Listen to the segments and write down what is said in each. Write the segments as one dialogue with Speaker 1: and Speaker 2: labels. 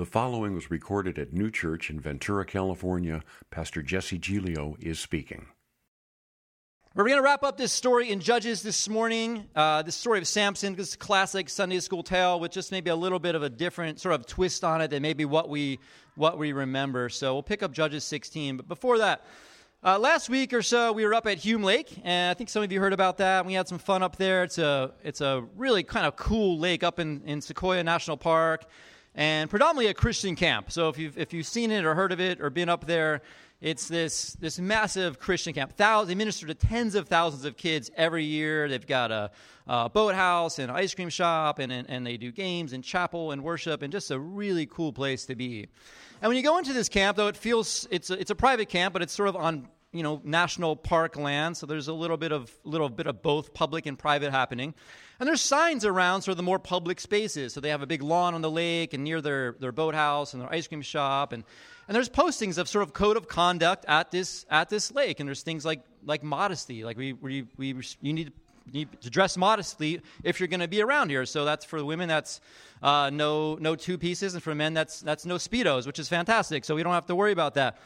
Speaker 1: The following was recorded at Neue Church in Ventura, California. Pastor Jesse Giglio is speaking.
Speaker 2: We're going to wrap up this story in Judges this morning. Uh, this story of Samson, this classic Sunday school tale with just maybe a little bit of a different sort of twist on it than maybe what we what we remember. So we'll pick up Judges 16. But before that, uh, last week or so, we were up at Hume Lake, and I think some of you heard about that. We had some fun up there. It's a it's a really kind of cool lake up in, in Sequoia National Park and predominantly a Christian camp. So if you've, if you've seen it or heard of it or been up there, it's this, this massive Christian camp. Thousands, they minister to tens of thousands of kids every year. They've got a, a boathouse and an ice cream shop, and, and, and they do games and chapel and worship, and just a really cool place to be. And when you go into this camp, though, it feels it's a, it's a private camp, but it's sort of on you know national park land, so there's a little bit of little bit of both public and private happening. And there's signs around sort of the more public spaces. So they have a big lawn on the lake and near their, their boathouse and their ice cream shop. And, and there's postings of sort of code of conduct at this, at this lake. And there's things like, like modesty. Like we, we, we, you need need to dress modestly if you're going to be around here. So that's for women, that's uh, no no two pieces, and for men, that's that's no speedos, which is fantastic. So we don't have to worry about that.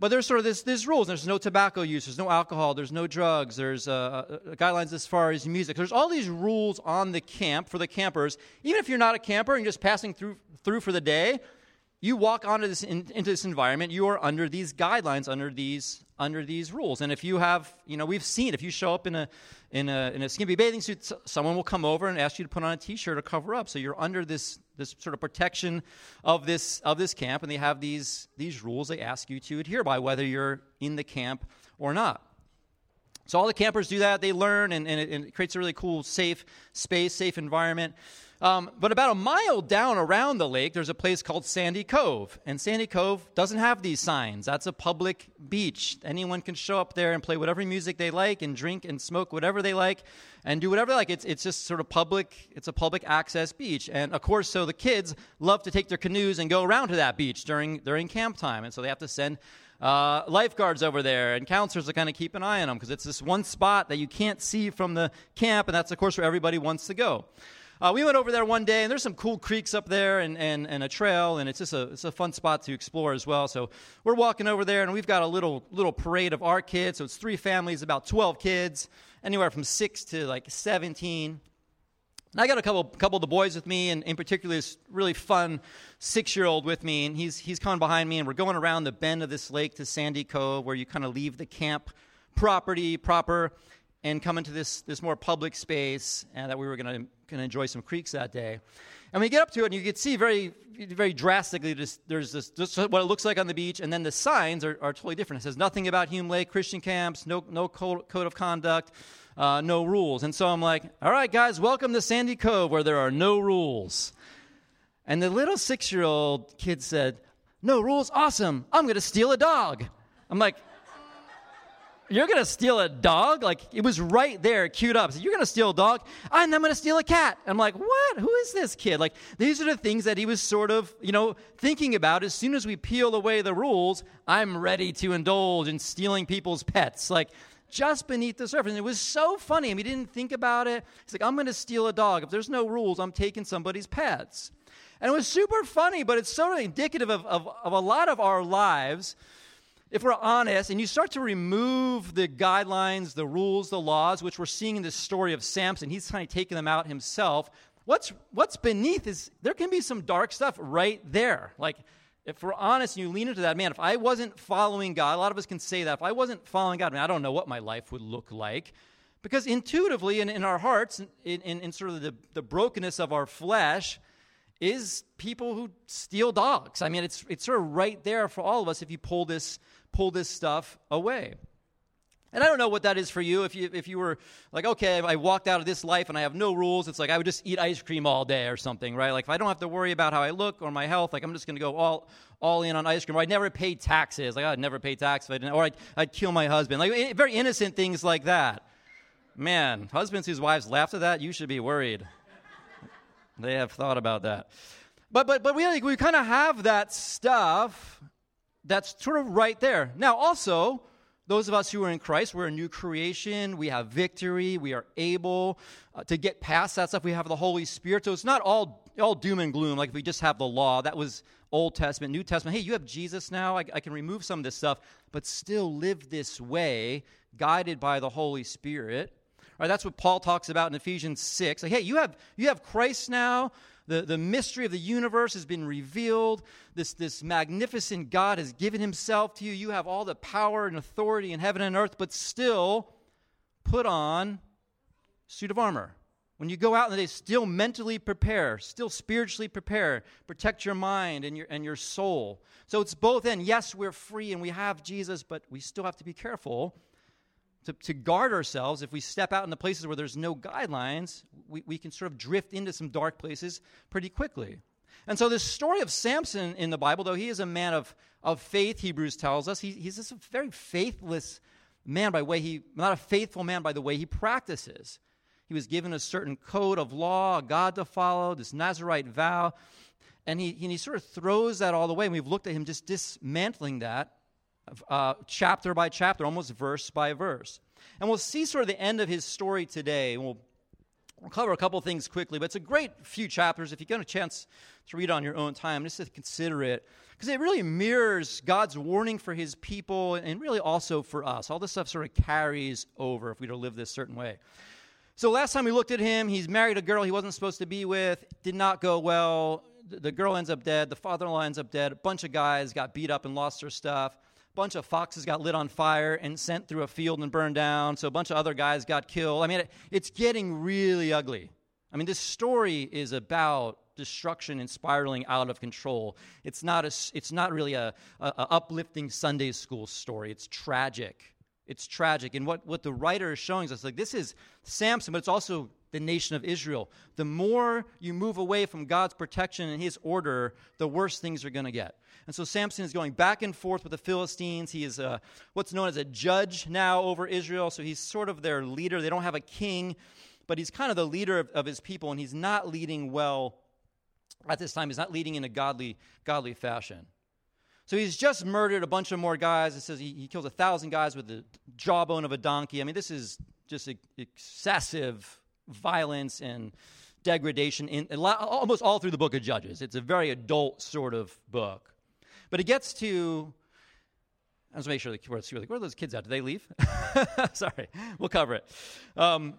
Speaker 2: But there's sort of this, these rules. There's no tobacco use. There's no alcohol. There's no drugs. There's uh, uh, guidelines as far as music. There's all these rules on the camp for the campers. Even if you're not a camper and you're just passing through through for the day, you walk onto this in, into this environment. You are under these guidelines, under these under these rules. And if you have, you know, we've seen if you show up in a in a in a skimpy bathing suit, someone will come over and ask you to put on a t-shirt or cover up. So you're under this this sort of protection of this of this camp, and they have these these rules they ask you to adhere by, whether you're in the camp or not. So all the campers do that. They learn, and, and, it, and it creates a really cool, safe space, safe environment. Um, but about a mile down around the lake, there's a place called Sandy Cove. And Sandy Cove doesn't have these signs. That's a public beach. Anyone can show up there and play whatever music they like and drink and smoke whatever they like and do whatever they like. It's, it's just sort of public, it's a public access beach. And of course, so the kids love to take their canoes and go around to that beach during, during camp time. And so they have to send uh, lifeguards over there and counselors to kind of keep an eye on them because it's this one spot that you can't see from the camp. And that's, of course, where everybody wants to go. Uh, we went over there one day, and there's some cool creeks up there and, and, and a trail, and it's just a, it's a fun spot to explore as well. So we're walking over there, and we've got a little, little parade of our kids. So it's three families, about 12 kids, anywhere from 6 to like 17. And I got a couple, couple of the boys with me, and in particular, this really fun six year old with me. And he's, he's coming behind me, and we're going around the bend of this lake to Sandy Cove, where you kind of leave the camp property proper and come into this, this more public space, and that we were going to enjoy some creeks that day. And we get up to it, and you can see very, very drastically just, there's this, this what it looks like on the beach, and then the signs are, are totally different. It says nothing about Hume Lake, Christian camps, no, no code, code of conduct, uh, no rules. And so I'm like, all right, guys, welcome to Sandy Cove where there are no rules. And the little six year old kid said, No rules, awesome. I'm going to steal a dog. I'm like, you're to steal a dog? Like, it was right there, queued up. So you're to steal a dog? Ah, and I'm to steal a cat. I'm like, what? Who is this kid? Like, these are the things that he was sort of, you know, thinking about. As soon as we peel away the rules, I'm ready to indulge in stealing people's pets. Like, just beneath the surface. And it was so funny. I mean, he didn't think about it. He's like, I'm to steal a dog. If there's no rules, I'm taking somebody's pets. And it was super funny, but it's so indicative of, of, of a lot of our lives if we're honest, and you start to remove the guidelines, the rules, the laws, which we're seeing in this story of Samson, he's kind of taking them out himself. What's, what's beneath is there can be some dark stuff right there. Like, if we're honest and you lean into that, man, if I wasn't following God, a lot of us can say that. If I wasn't following God, I, I don't know what my life would look like. Because intuitively, in, in our hearts, in, in, in sort of the, the brokenness of our flesh, is people who steal dogs. I mean, it's, it's sort of right there for all of us if you pull this pull this stuff away. And I don't know what that is for you. If you if you were like, okay, I walked out of this life and I have no rules, it's like I would just eat ice cream all day or something, right? Like if I don't have to worry about how I look or my health, like I'm just to go all all in on ice cream. Or I'd never pay taxes. Like I'd never pay taxes if I didn't, or I'd, I'd kill my husband. Like very innocent things like that. Man, husbands whose wives laughed at that, you should be worried. they have thought about that. But but but we like, we kind of have that stuff that's sort of right there. Now, also, those of us who are in Christ, we're a new creation. We have victory. We are able uh, to get past that stuff. We have the Holy Spirit. So it's not all, all doom and gloom like if we just have the law. That was Old Testament, New Testament. Hey, you have Jesus now. I, I can remove some of this stuff, but still live this way, guided by the Holy Spirit. Right, that's what Paul talks about in Ephesians 6. Like, hey, you have, you have Christ now. The, the mystery of the universe has been revealed. This, this magnificent God has given himself to you. You have all the power and authority in heaven and earth, but still put on suit of armor. When you go out in the day, still mentally prepare, still spiritually prepare, protect your mind and your, and your soul. So it's both and. Yes, we're free and we have Jesus, but we still have to be careful to, to guard ourselves, if we step out into places where there's no guidelines, we, we can sort of drift into some dark places pretty quickly. And so, this story of Samson in the Bible, though he is a man of, of faith, Hebrews tells us, he, he's just a very faithless man by way he, not a faithful man by the way he practices. He was given a certain code of law, a God to follow, this Nazarite vow, and he, and he sort of throws that all away. And we've looked at him just dismantling that uh, chapter by chapter, almost verse by verse. And we'll see sort of the end of his story today. We'll, we'll cover a couple things quickly, but it's a great few chapters. If you get a chance to read on your own time, just to consider it, because it really mirrors God's warning for his people and really also for us. All this stuff sort of carries over if we don't live this certain way. So last time we looked at him, he's married a girl he wasn't supposed to be with, did not go well. The girl ends up dead, the father in law ends up dead, a bunch of guys got beat up and lost their stuff bunch of foxes got lit on fire and sent through a field and burned down. So a bunch of other guys got killed. I mean, it, it's getting really ugly. I mean, this story is about destruction and spiraling out of control. It's not, a, it's not really a, a, a uplifting Sunday school story. It's tragic. It's tragic. And what, what the writer is showing us, like this is Samson, but it's also the nation of Israel. The more you move away from God's protection and his order, the worse things are going to get. And so Samson is going back and forth with the Philistines. He is a, what's known as a judge now over Israel. So he's sort of their leader. They don't have a king, but he's kind of the leader of, of his people, and he's not leading well at this time. He's not leading in a godly, godly fashion. So he's just murdered a bunch of more guys. It says he, he kills a thousand guys with the jawbone of a donkey. I mean, this is just excessive violence and degradation in, almost all through the book of Judges. It's a very adult sort of book. But it gets to, I was make sure the where, like, where are those kids at? Did they leave? Sorry, we'll cover it. Um,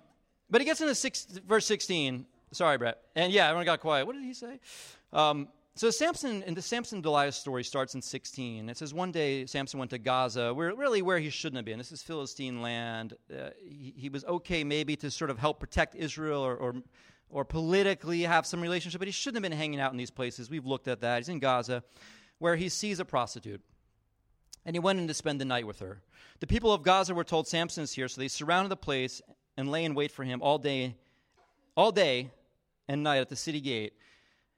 Speaker 2: but it gets into six, verse 16. Sorry, Brett. And yeah, everyone got quiet. What did he say? Um, so Samson, and the Samson Delilah story starts in 16. It says one day Samson went to Gaza, where really where he shouldn't have been. This is Philistine land. Uh, he, he, was okay maybe to sort of help protect Israel or, or, or politically have some relationship, but he shouldn't have been hanging out in these places. We've looked at that. He's in Gaza where he sees a prostitute. And he went in to spend the night with her. The people of Gaza were told Samson is here, so they surrounded the place and lay in wait for him all day, all day and night at the city gate.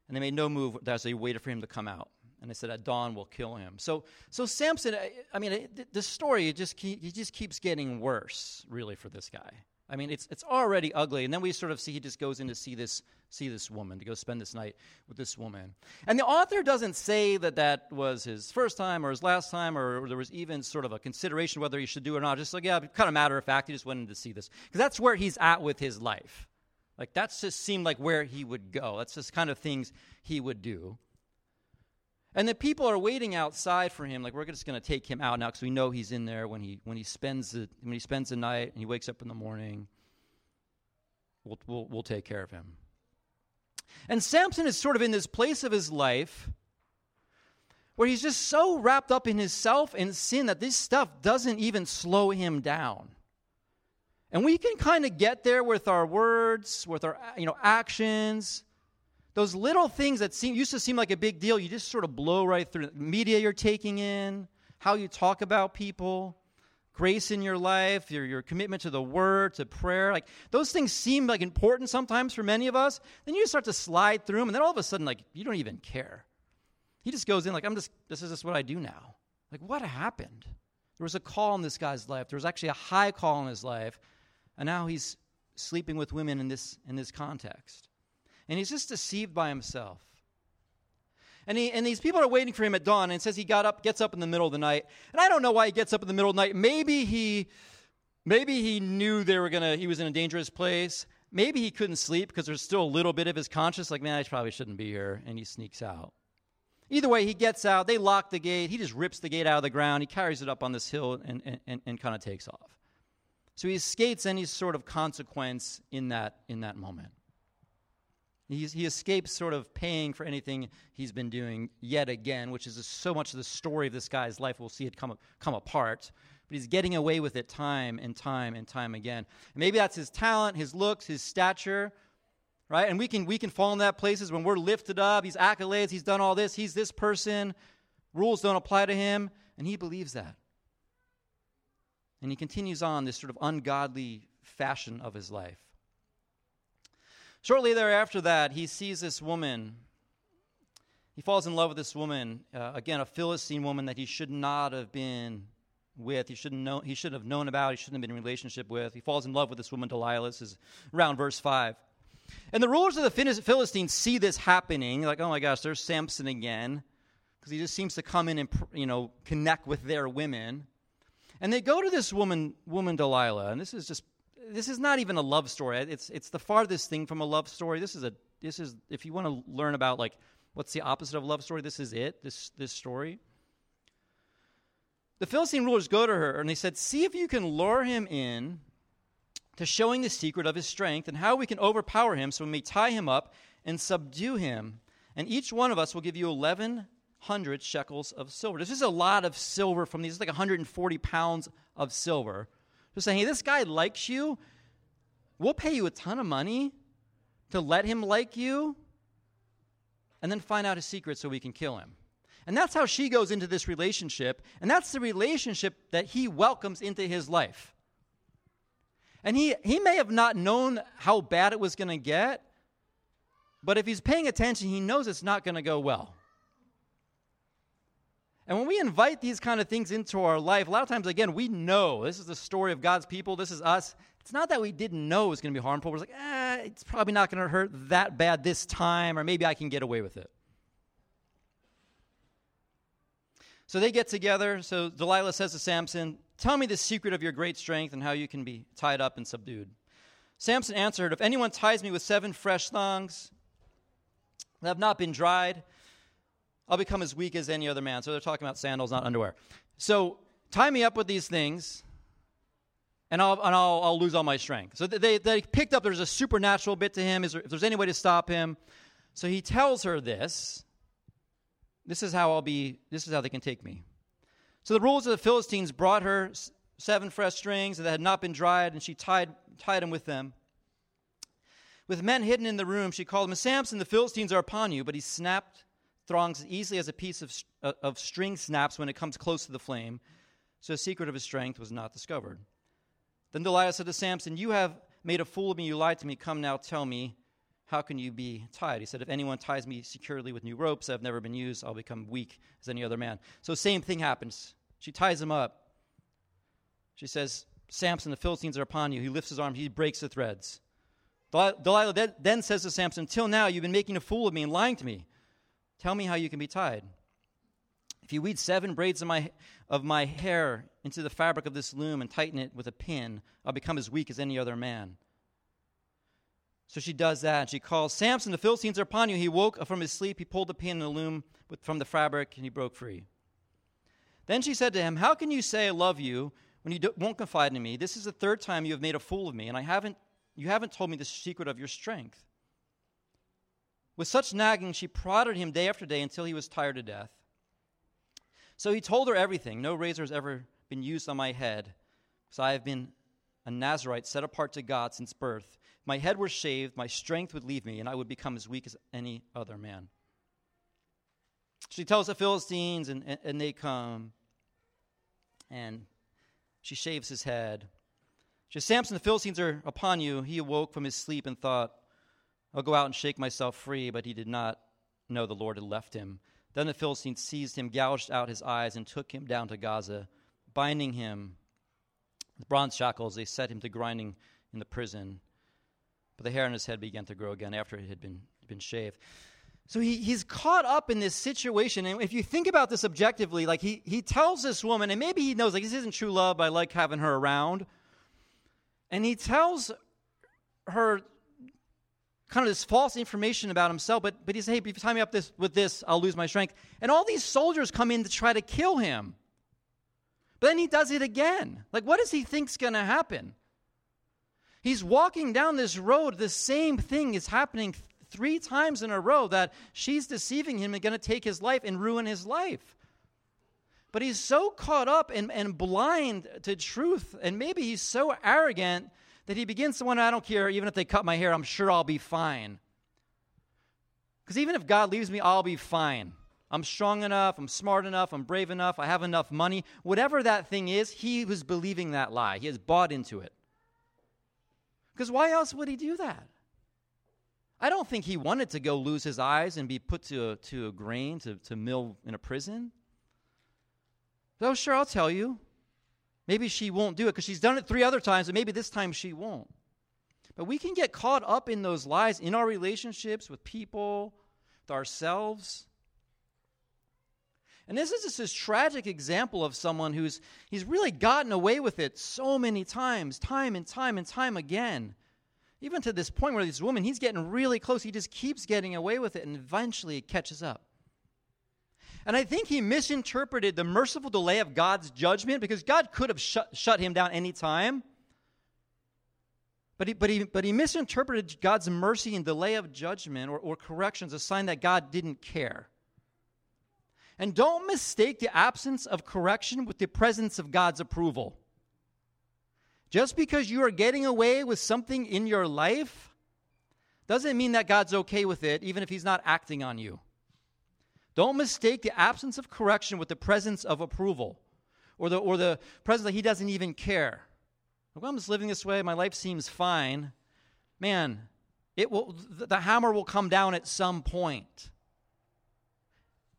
Speaker 2: And they made no move as they waited for him to come out. And they said, at dawn we'll kill him. So, so Samson, I, I mean, the story, it just, keep, it just keeps getting worse, really, for this guy. I mean, it's, it's already ugly. And then we sort of see he just goes in to see this, see this woman, to go spend this night with this woman. And the author doesn't say that that was his first time or his last time, or, there was even sort of a consideration whether he should do it or not. Just like, yeah, kind of matter of fact, he just went in to see this. Because that's where he's at with his life. Like, that just seemed like where he would go. That's just kind of things he would do. And the people are waiting outside for him, like we're just going to take him out now because we know he's in there when he when he spends the when he spends the night and he wakes up in the morning. We'll, we'll, we'll take care of him. And Samson is sort of in this place of his life where he's just so wrapped up in his self and sin that this stuff doesn't even slow him down. And we can kind of get there with our words, with our you know actions, those little things that seem, used to seem like a big deal, you just sort of blow right through. The Media you're taking in, how you talk about people, grace in your life, your, your commitment to the word, to prayer. Like those things seem like important sometimes for many of us. Then you just start to slide through them, and then all of a sudden, like you don't even care. He just goes in like, I'm just, this is just what I do now. Like, what happened? There was a call in this guy's life. There was actually a high call in his life, and now he's sleeping with women in this in this context and he's just deceived by himself. And, he, and these people are waiting for him at dawn, and says he got up, gets up in the middle of the night. And I don't know why he gets up in the middle of the night. Maybe he, maybe he knew they were gonna, he was in a dangerous place. Maybe he couldn't sleep because there's still a little bit of his conscience, like, man, I probably shouldn't be here. And he sneaks out. Either way, he gets out. They lock the gate. He just rips the gate out of the ground. He carries it up on this hill and, and, and, and kind of takes off. So he escapes any sort of consequence in that, in that moment. He's, he escapes sort of paying for anything he's been doing yet again, which is so much of the story of this guy's life. We'll see it come, come apart. But he's getting away with it time and time and time again. And maybe that's his talent, his looks, his stature, right? And we can, we can fall in that places when we're lifted up. He's accolades, he's done all this, he's this person. Rules don't apply to him, and he believes that. And he continues on this sort of ungodly fashion of his life. Shortly thereafter that, he sees this woman. He falls in love with this woman, uh, again, a Philistine woman that he should not have been with. He shouldn't know. He should have known about. He shouldn't have been in relationship with. He falls in love with this woman Delilah. This is around verse five. And the rulers of the Philistines see this happening, like, oh my gosh, there's Samson again, because he just seems to come in and you know connect with their women. And they go to this woman, woman Delilah, and this is just this is not even a love story. It's it's the farthest thing from a love story. This is a this is if you want to learn about like what's the opposite of a love story, this is it. This this story. The Philistine rulers go to her and they said, "See if you can lure him in to showing the secret of his strength and how we can overpower him so we may tie him up and subdue him. And each one of us will give you 1100 shekels of silver." This is a lot of silver from these. Like 140 pounds of silver just saying, hey, this guy likes you. We'll pay you a ton of money to let him like you and then find out his secret so we can kill him. And that's how she goes into this relationship. And that's the relationship that he welcomes into his life. And he, he may have not known how bad it was going to get, but if he's paying attention, he knows it's not going to go well. And when we invite these kind of things into our life, a lot of times, again, we know this is the story of God's people. This is us. It's not that we didn't know it was going to be harmful. We're like, eh, it's probably not going to hurt that bad this time, or maybe I can get away with it. So they get together. So Delilah says to Samson, Tell me the secret of your great strength and how you can be tied up and subdued. Samson answered, If anyone ties me with seven fresh thongs that have not been dried, I'll become as weak as any other man. So they're talking about sandals, not underwear. So tie me up with these things, and I'll, and I'll, I'll lose all my strength. So they, they picked up, there's a supernatural bit to him, there, if there's any way to stop him. So he tells her this. This is how I'll be, this is how they can take me. So the rulers of the Philistines brought her seven fresh strings that had not been dried, and she tied, tied them with them. With men hidden in the room, she called him, Samson, the Philistines are upon you. But he snapped thongs as easily as a piece of, uh, of string snaps when it comes close to the flame. So the secret of his strength was not discovered. Then Delilah said to Samson, You have made a fool of me. You lied to me. Come now, tell me, how can you be tied? He said, If anyone ties me securely with new ropes that have never been used, I'll become weak as any other man. So, same thing happens. She ties him up. She says, Samson, the Philistines are upon you. He lifts his arm, he breaks the threads. Delilah then says to Samson, Till now, you've been making a fool of me and lying to me. Tell me how you can be tied. If you weave seven braids of my, of my hair into the fabric of this loom and tighten it with a pin, I'll become as weak as any other man. So she does that, and she calls, Samson, the Philistines are upon you. He woke from his sleep, he pulled the pin in the loom from the fabric, and he broke free. Then she said to him, How can you say I love you when you won't confide in me? This is the third time you have made a fool of me, and I haven't, you haven't told me the secret of your strength. With such nagging, she prodded him day after day until he was tired to death. So he told her everything. No razor has ever been used on my head, because I have been a Nazarite set apart to God since birth. If my head were shaved, my strength would leave me, and I would become as weak as any other man. She tells the Philistines, and, and, and they come, and she shaves his head. She says, Samson, the Philistines are upon you. He awoke from his sleep and thought, I'll go out and shake myself free, but he did not know the Lord had left him. Then the Philistines seized him, gouged out his eyes, and took him down to Gaza. Binding him with bronze shackles, they set him to grinding in the prison. But the hair on his head began to grow again after it had been, been shaved. So he, he's caught up in this situation. And if you think about this objectively, like he, he tells this woman, and maybe he knows, like, this isn't true love, but I like having her around. And he tells her kind of this false information about himself, but, but he says, hey, if you tie me up this, with this, I'll lose my strength. And all these soldiers come in to try to kill him. But then he does it again. Like, what does he think's going to happen? He's walking down this road, the same thing is happening three times in a row that she's deceiving him and going to take his life and ruin his life. But he's so caught up and, and blind to truth, and maybe he's so arrogant that he begins to wonder, I don't care, even if they cut my hair, I'm sure I'll be fine. Because even if God leaves me, I'll be fine. I'm strong enough, I'm smart enough, I'm brave enough, I have enough money. Whatever that thing is, he was believing that lie. He has bought into it. Because why else would he do that? I don't think he wanted to go lose his eyes and be put to a, to a grain, to, to mill in a prison. Oh, sure, I'll tell you. Maybe she won't do it because she's done it three other times, and maybe this time she won't. But we can get caught up in those lies in our relationships with people, with ourselves. And this is just this tragic example of someone who's he's really gotten away with it so many times, time and time and time again even to this point where this woman, he's getting really close. He just keeps getting away with it, and eventually it catches up. And I think he misinterpreted the merciful delay of God's judgment because God could have shut, shut him down any time. But he, but, he, but he misinterpreted God's mercy and delay of judgment or, or correction as a sign that God didn't care. And don't mistake the absence of correction with the presence of God's approval. Just because you are getting away with something in your life doesn't mean that God's okay with it, even if He's not acting on you. Don't mistake the absence of correction with the presence of approval or the, or the presence that He doesn't even care. Well, I'm just living this way, my life seems fine. Man, it will, the hammer will come down at some point.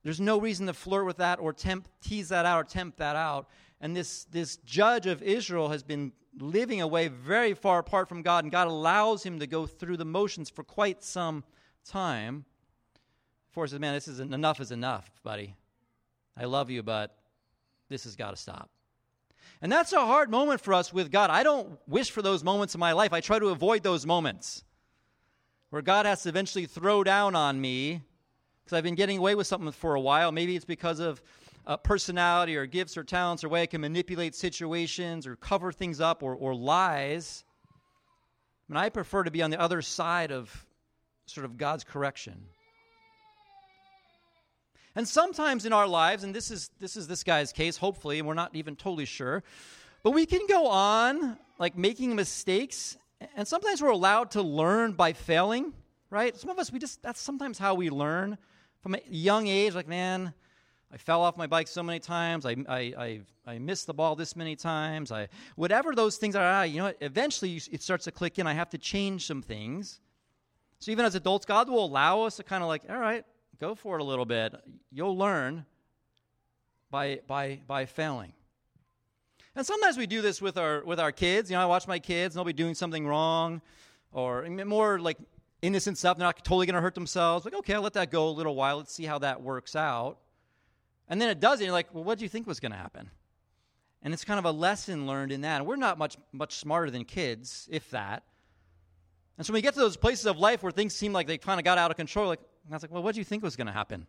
Speaker 2: There's no reason to flirt with that or tempt, tease that out or tempt that out. And this, this judge of Israel has been living away very far apart from God, and God allows him to go through the motions for quite some time. He says, Man, this is enough is enough, buddy. I love you, but this has got to stop. And that's a hard moment for us with God. I don't wish for those moments in my life. I try to avoid those moments where God has to eventually throw down on me because I've been getting away with something for a while. Maybe it's because of uh, personality or gifts or talents or way I can manipulate situations or cover things up or, or lies. I mean, I prefer to be on the other side of sort of God's correction. And sometimes in our lives, and this is this is this guy's case, hopefully, and we're not even totally sure, but we can go on like making mistakes, and sometimes we're allowed to learn by failing, right? Some of us we just that's sometimes how we learn from a young age, like, man, I fell off my bike so many times. I, I, I, I missed the ball this many times. I, whatever those things are, ah, you know, eventually it starts to click in. I have to change some things. So even as adults, God will allow us to kind of like, all right, go for it a little bit. You'll learn by, by, by failing. And sometimes we do this with our, with our kids. You know, I watch my kids and they'll be doing something wrong or more like innocent stuff. They're not totally going to hurt themselves. Like, okay, I'll let that go a little while. Let's see how that works out. And then it does it, and you're like, well, what do you think was going to happen? And it's kind of a lesson learned in that. And we're not much, much smarter than kids, if that. And so when we get to those places of life where things seem like they kind of got out of control, like, I was like, well, what do you think was going to happen?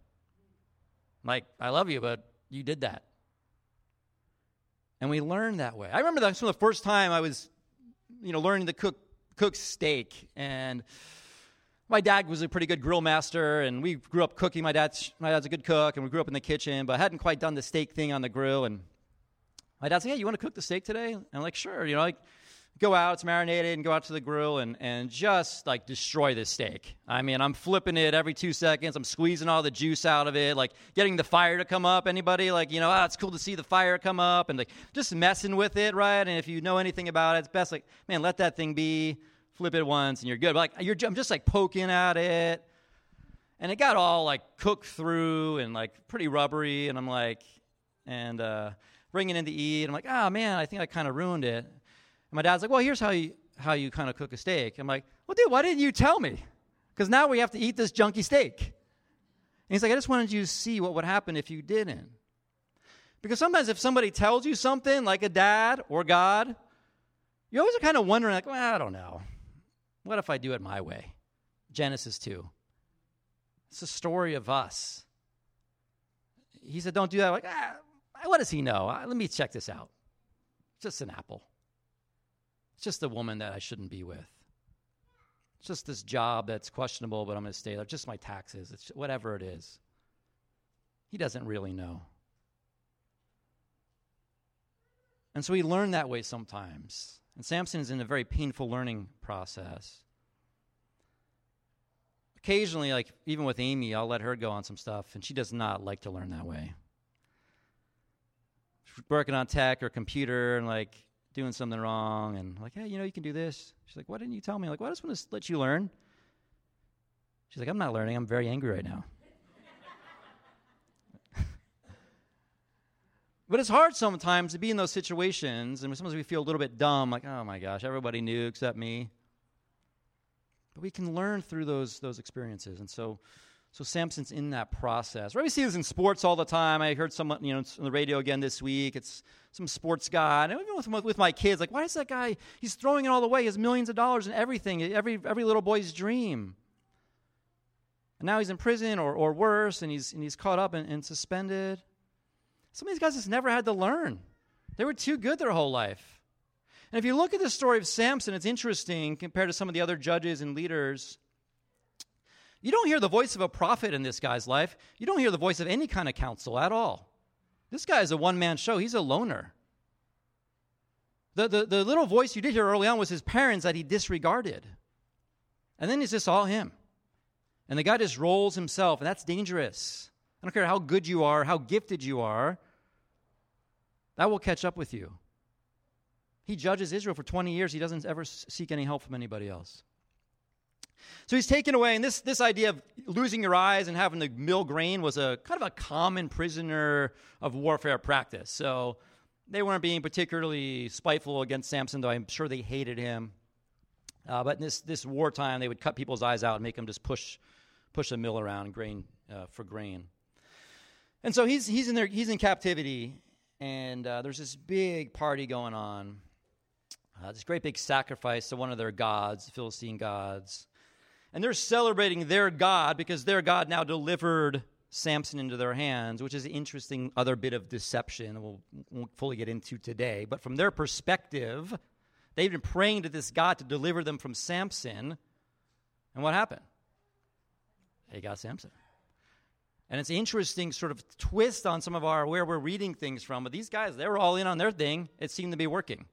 Speaker 2: Like, I love you, but you did that. And we learn that way. I remember that's from the first time I was, you know, learning to cook cook steak. And my dad was a pretty good grill master, and we grew up cooking. My dad's my dad's a good cook, and we grew up in the kitchen, but I hadn't quite done the steak thing on the grill. And my dad said, "Yeah, you want to cook the steak today?" And I'm like, "Sure." You know, like go out, it's marinated, and go out to the grill and and just like destroy this steak. I mean, I'm flipping it every two seconds. I'm squeezing all the juice out of it, like getting the fire to come up. Anybody like you know, ah, it's cool to see the fire come up, and like just messing with it, right? And if you know anything about it, it's best like, man, let that thing be flip it once and you're good. But like you're, I'm just like poking at it, and it got all like cooked through and like pretty rubbery. And I'm like, and uh, bringing in to eat. I'm like, oh man, I think I kind of ruined it. My dad's like, well, here's how you how you kind of cook a steak. I'm like, well, dude, why didn't you tell me? Because now we have to eat this junky steak. And he's like, I just wanted you to see what would happen if you didn't. Because sometimes if somebody tells you something, like a dad or God, you always are kind of wondering, like, well, I don't know. What if I do it my way? Genesis 2. It's a story of us. He said, don't do that. I'm like, ah, what does he know? Uh, let me check this out. Just an apple. It's just a woman that I shouldn't be with. It's just this job that's questionable, but I'm going to stay there. Just my taxes. It's whatever it is. He doesn't really know. And so we learn that way sometimes. And Samson is in a very painful learning process. Occasionally, like even with Amy, I'll let her go on some stuff, and she does not like to learn that way. She's working on tech or computer and like doing something wrong, and like, hey, you know, you can do this. She's like, why didn't you tell me? I'm like, well, I just want to let you learn. She's like, I'm not learning. I'm very angry right now. But it's hard sometimes to be in those situations, and sometimes we feel a little bit dumb, like, oh my gosh, everybody knew except me. But we can learn through those, those experiences. And so, so Samson's in that process. Right? We see this in sports all the time. I heard someone, you know, on the radio again this week. It's some sports guy. And even with, with my kids, like, why is that guy, he's throwing it all away. He has millions of dollars and everything, every, every little boy's dream. And now he's in prison or, or worse, and he's, and he's caught up and, and suspended. Some of these guys just never had to learn. They were too good their whole life. And if you look at the story of Samson, it's interesting compared to some of the other judges and leaders. You don't hear the voice of a prophet in this guy's life. You don't hear the voice of any kind of counsel at all. This guy is a one man show, he's a loner. The, the, the little voice you did hear early on was his parents that he disregarded. And then it's just all him. And the guy just rolls himself, and that's dangerous. I don't care how good you are, how gifted you are. That will catch up with you. He judges Israel for 20 years. He doesn't ever seek any help from anybody else. So he's taken away, and this, this idea of losing your eyes and having to mill grain was a kind of a common prisoner of warfare practice. So they weren't being particularly spiteful against Samson, though I'm sure they hated him. Uh, but in this, this wartime, they would cut people's eyes out and make them just push, push a mill around grain, uh, for grain. And so he's, he's, in there, he's in captivity, and uh, there's this big party going on. Uh, this great big sacrifice to one of their gods, the Philistine gods. And they're celebrating their God because their God now delivered Samson into their hands, which is an interesting other bit of deception we'll, won't fully get into today. But from their perspective, they've been praying to this God to deliver them from Samson. And what happened? They got Samson. And it's an interesting sort of twist on some of our where we're reading things from. But these guys, they were all in on their thing. It seemed to be working.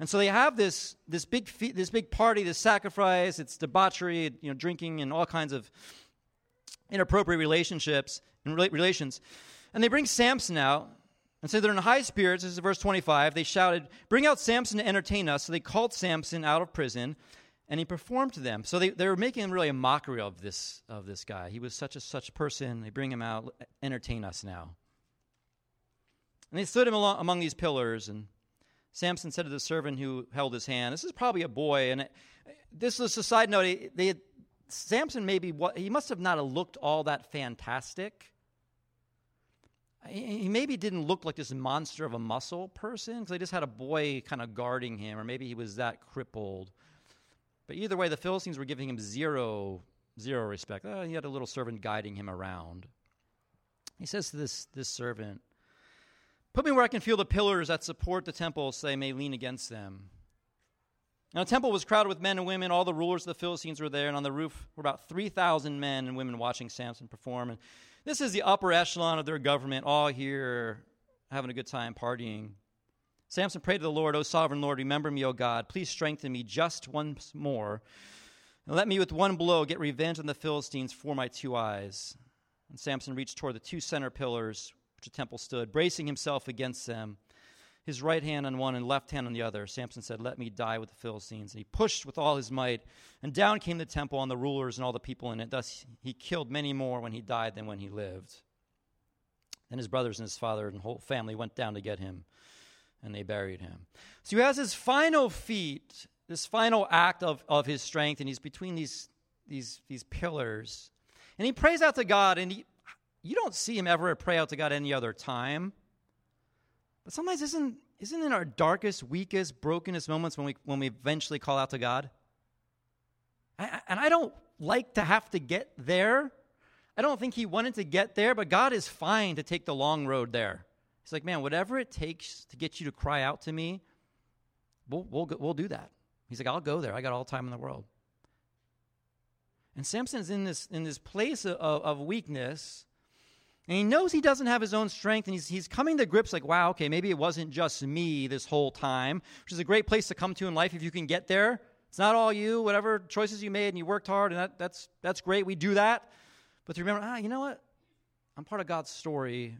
Speaker 2: And so they have this, this, big, fe- this big party, this sacrifice, it's debauchery, you know, drinking and all kinds of inappropriate relationships and relations. And they bring Samson out and so they're in high spirits. This is verse 25. They shouted, Bring out Samson to entertain us. So they called Samson out of prison and he performed to them. So they, they were making really a mockery of this, of this guy. He was such a such person. They bring him out, entertain us now. And they stood him along, among these pillars, and Samson said to the servant who held his hand, This is probably a boy. And it, this is a side note. They Samson maybe, he must have not looked all that fantastic. He maybe didn't look like this monster of a muscle person because they just had a boy kind of guarding him, or maybe he was that crippled. But either way, the Philistines were giving him zero, zero respect. He had a little servant guiding him around. He says to this, this servant, Put me where I can feel the pillars that support the temple so they may lean against them. Now, the temple was crowded with men and women. All the rulers of the Philistines were there, and on the roof were about 3,000 men and women watching Samson perform. And this is the upper echelon of their government, all here having a good time partying. Samson prayed to the Lord, O sovereign Lord, remember me, O God. Please strengthen me just once more. And let me with one blow get revenge on the Philistines for my two eyes. And Samson reached toward the two center pillars which the temple stood, bracing himself against them, his right hand on one and left hand on the other. Samson said, Let me die with the Philistines. And he pushed with all his might, and down came the temple on the rulers and all the people in it. Thus he killed many more when he died than when he lived. Then his brothers and his father and whole family went down to get him and they buried him. So he has his final feat, this final act of, of his strength, and he's between these, these, these pillars. And he prays out to God, and he, you don't see him ever pray out to God any other time. But sometimes isn't, isn't in our darkest, weakest, brokenest moments when we, when we eventually call out to God? I, and I don't like to have to get there. I don't think he wanted to get there, but God is fine to take the long road there. He's like, man, whatever it takes to get you to cry out to me, we'll, we'll, we'll do that. He's like, I'll go there. I got all time in the world. And Samson's in this, in this place of, of weakness, and he knows he doesn't have his own strength, and he's, he's coming to grips like, wow, okay, maybe it wasn't just me this whole time, which is a great place to come to in life if you can get there. It's not all you, whatever choices you made and you worked hard, and that, that's, that's great. We do that. But to remember, ah, you know what? I'm part of God's story.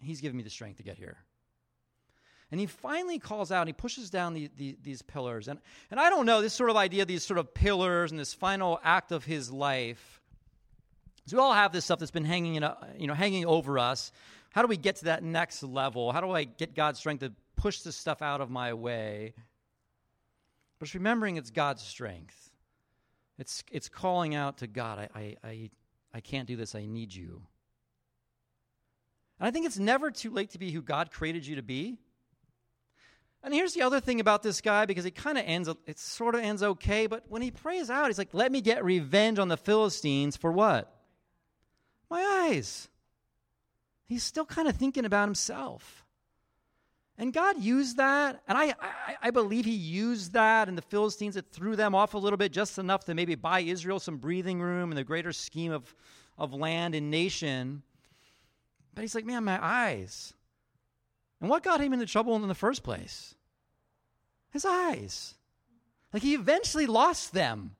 Speaker 2: He's given me the strength to get here. And he finally calls out and he pushes down the, the, these pillars. And, and I don't know, this sort of idea, these sort of pillars and this final act of his life. So we all have this stuff that's been hanging, in a, you know, hanging over us. How do we get to that next level? How do I get God's strength to push this stuff out of my way? But it's remembering it's God's strength. It's, it's calling out to God, I, I, I, can't do this, I need you. And I think it's never too late to be who God created you to be. And here's the other thing about this guy because it kind of ends, it sort of ends okay, but when he prays out, he's like, let me get revenge on the Philistines for what? My eyes. He's still kind of thinking about himself. And God used that, and I, I, I, believe He used that, and the Philistines, it threw them off a little bit, just enough to maybe buy Israel some breathing room in the greater scheme of, of land and nation. But He's like, man, my eyes. And what got him into trouble in the first place? His eyes. Like he eventually lost them.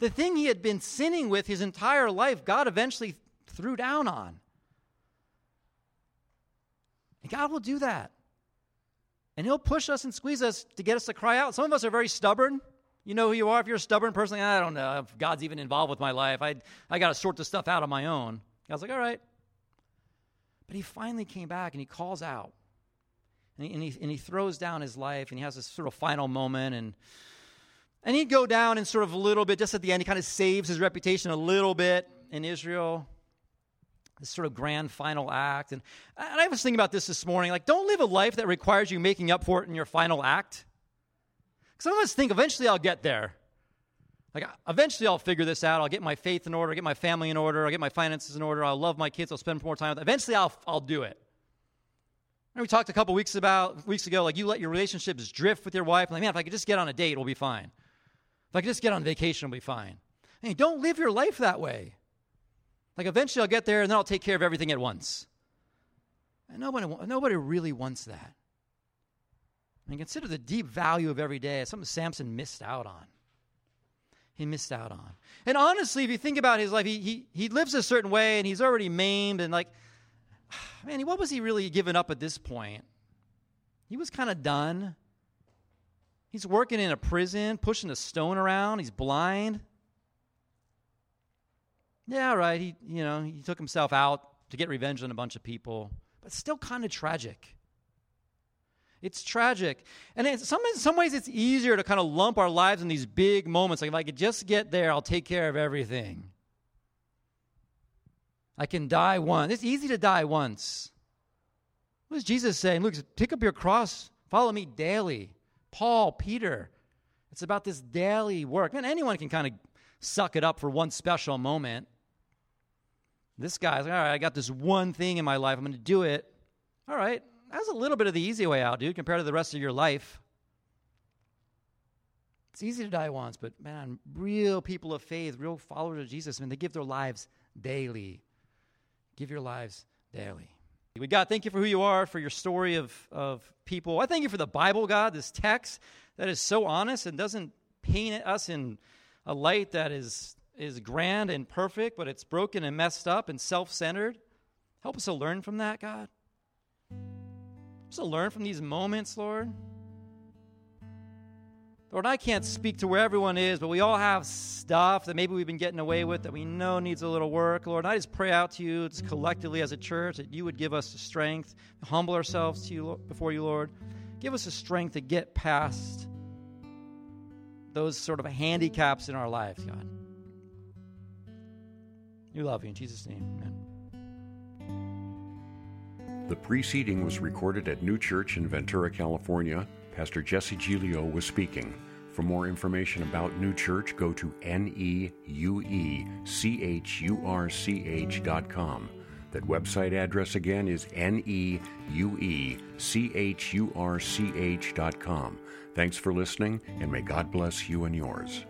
Speaker 2: The thing he had been sinning with his entire life, God eventually threw down on. And God will do that. And He'll push us and squeeze us to get us to cry out. Some of us are very stubborn. You know who you are. If you're a stubborn person, I don't know if God's even involved with my life. I, I got to sort this stuff out on my own. God's like, all right. But he finally came back and he calls out. And he, and he, and he throws down his life and he has this sort of final moment. And, and he'd go down and sort of a little bit, just at the end, he kind of saves his reputation a little bit in Israel this sort of grand final act. And, and I was thinking about this this morning. Like, don't live a life that requires you making up for it in your final act. Some of us think eventually I'll get there. Like, eventually I'll figure this out. I'll get my faith in order, I'll get my family in order, I'll get my finances in order, I'll love my kids, I'll spend more time with them. Eventually I'll, I'll do it. And we talked a couple weeks about weeks ago, like you let your relationships drift with your wife. Like, man, if I could just get on a date, we'll be fine. If I could just get on vacation, we'll be fine. Hey, don't live your life that way. Like eventually I'll get there and then I'll take care of everything at once. And nobody, nobody really wants that. And consider the deep value of every day. Something Samson missed out on. He missed out on. And honestly, if you think about his life, he, he, he lives a certain way and he's already maimed and like, man, what was he really giving up at this point? He was kind of done. He's working in a prison, pushing a stone around. He's blind. Yeah, right. He, you know, he took himself out to get revenge on a bunch of people, but still kind of tragic. It's tragic. And in some, in some ways, it's easier to kind of lump our lives in these big moments. Like, if I could just get there, I'll take care of everything. I can die once. It's easy to die once. What does Jesus say? Look, pick up your cross, follow me daily. Paul, Peter. It's about this daily work. Man, anyone can kind of suck it up for one special moment. This guy's like, all right, I got this one thing in my life. I'm going to do it. All right, that's a little bit of the easy way out, dude, compared to the rest of your life. It's easy to die once, but man, real people of faith, real followers of Jesus, man, they give their lives daily. Give your lives daily. We God, thank you for who you are, for your story of, of people. I thank you for the Bible, God, this text that is so honest and doesn't paint us in a light that is is grand and perfect, but it's broken and messed up and self centered. Help us to learn from that, God. Help us to learn from these moments, Lord. Lord, I can't speak to where everyone is, but we all have stuff that maybe we've been getting away with that we know needs a little work. Lord, I just pray out to you, just collectively as a church, that you would give us the strength to humble ourselves to you before you, Lord. Give us the strength to get past those sort of handicaps in our lives, God. We love you. In Jesus' name, amen.
Speaker 1: The preceding was recorded at Neue Church in Ventura, California. Pastor Jesse Giglio was speaking. For more information about Neue Church, go to neuechurch.com. That website address again is neuechurch.com. Thanks for listening, and may God bless you and yours.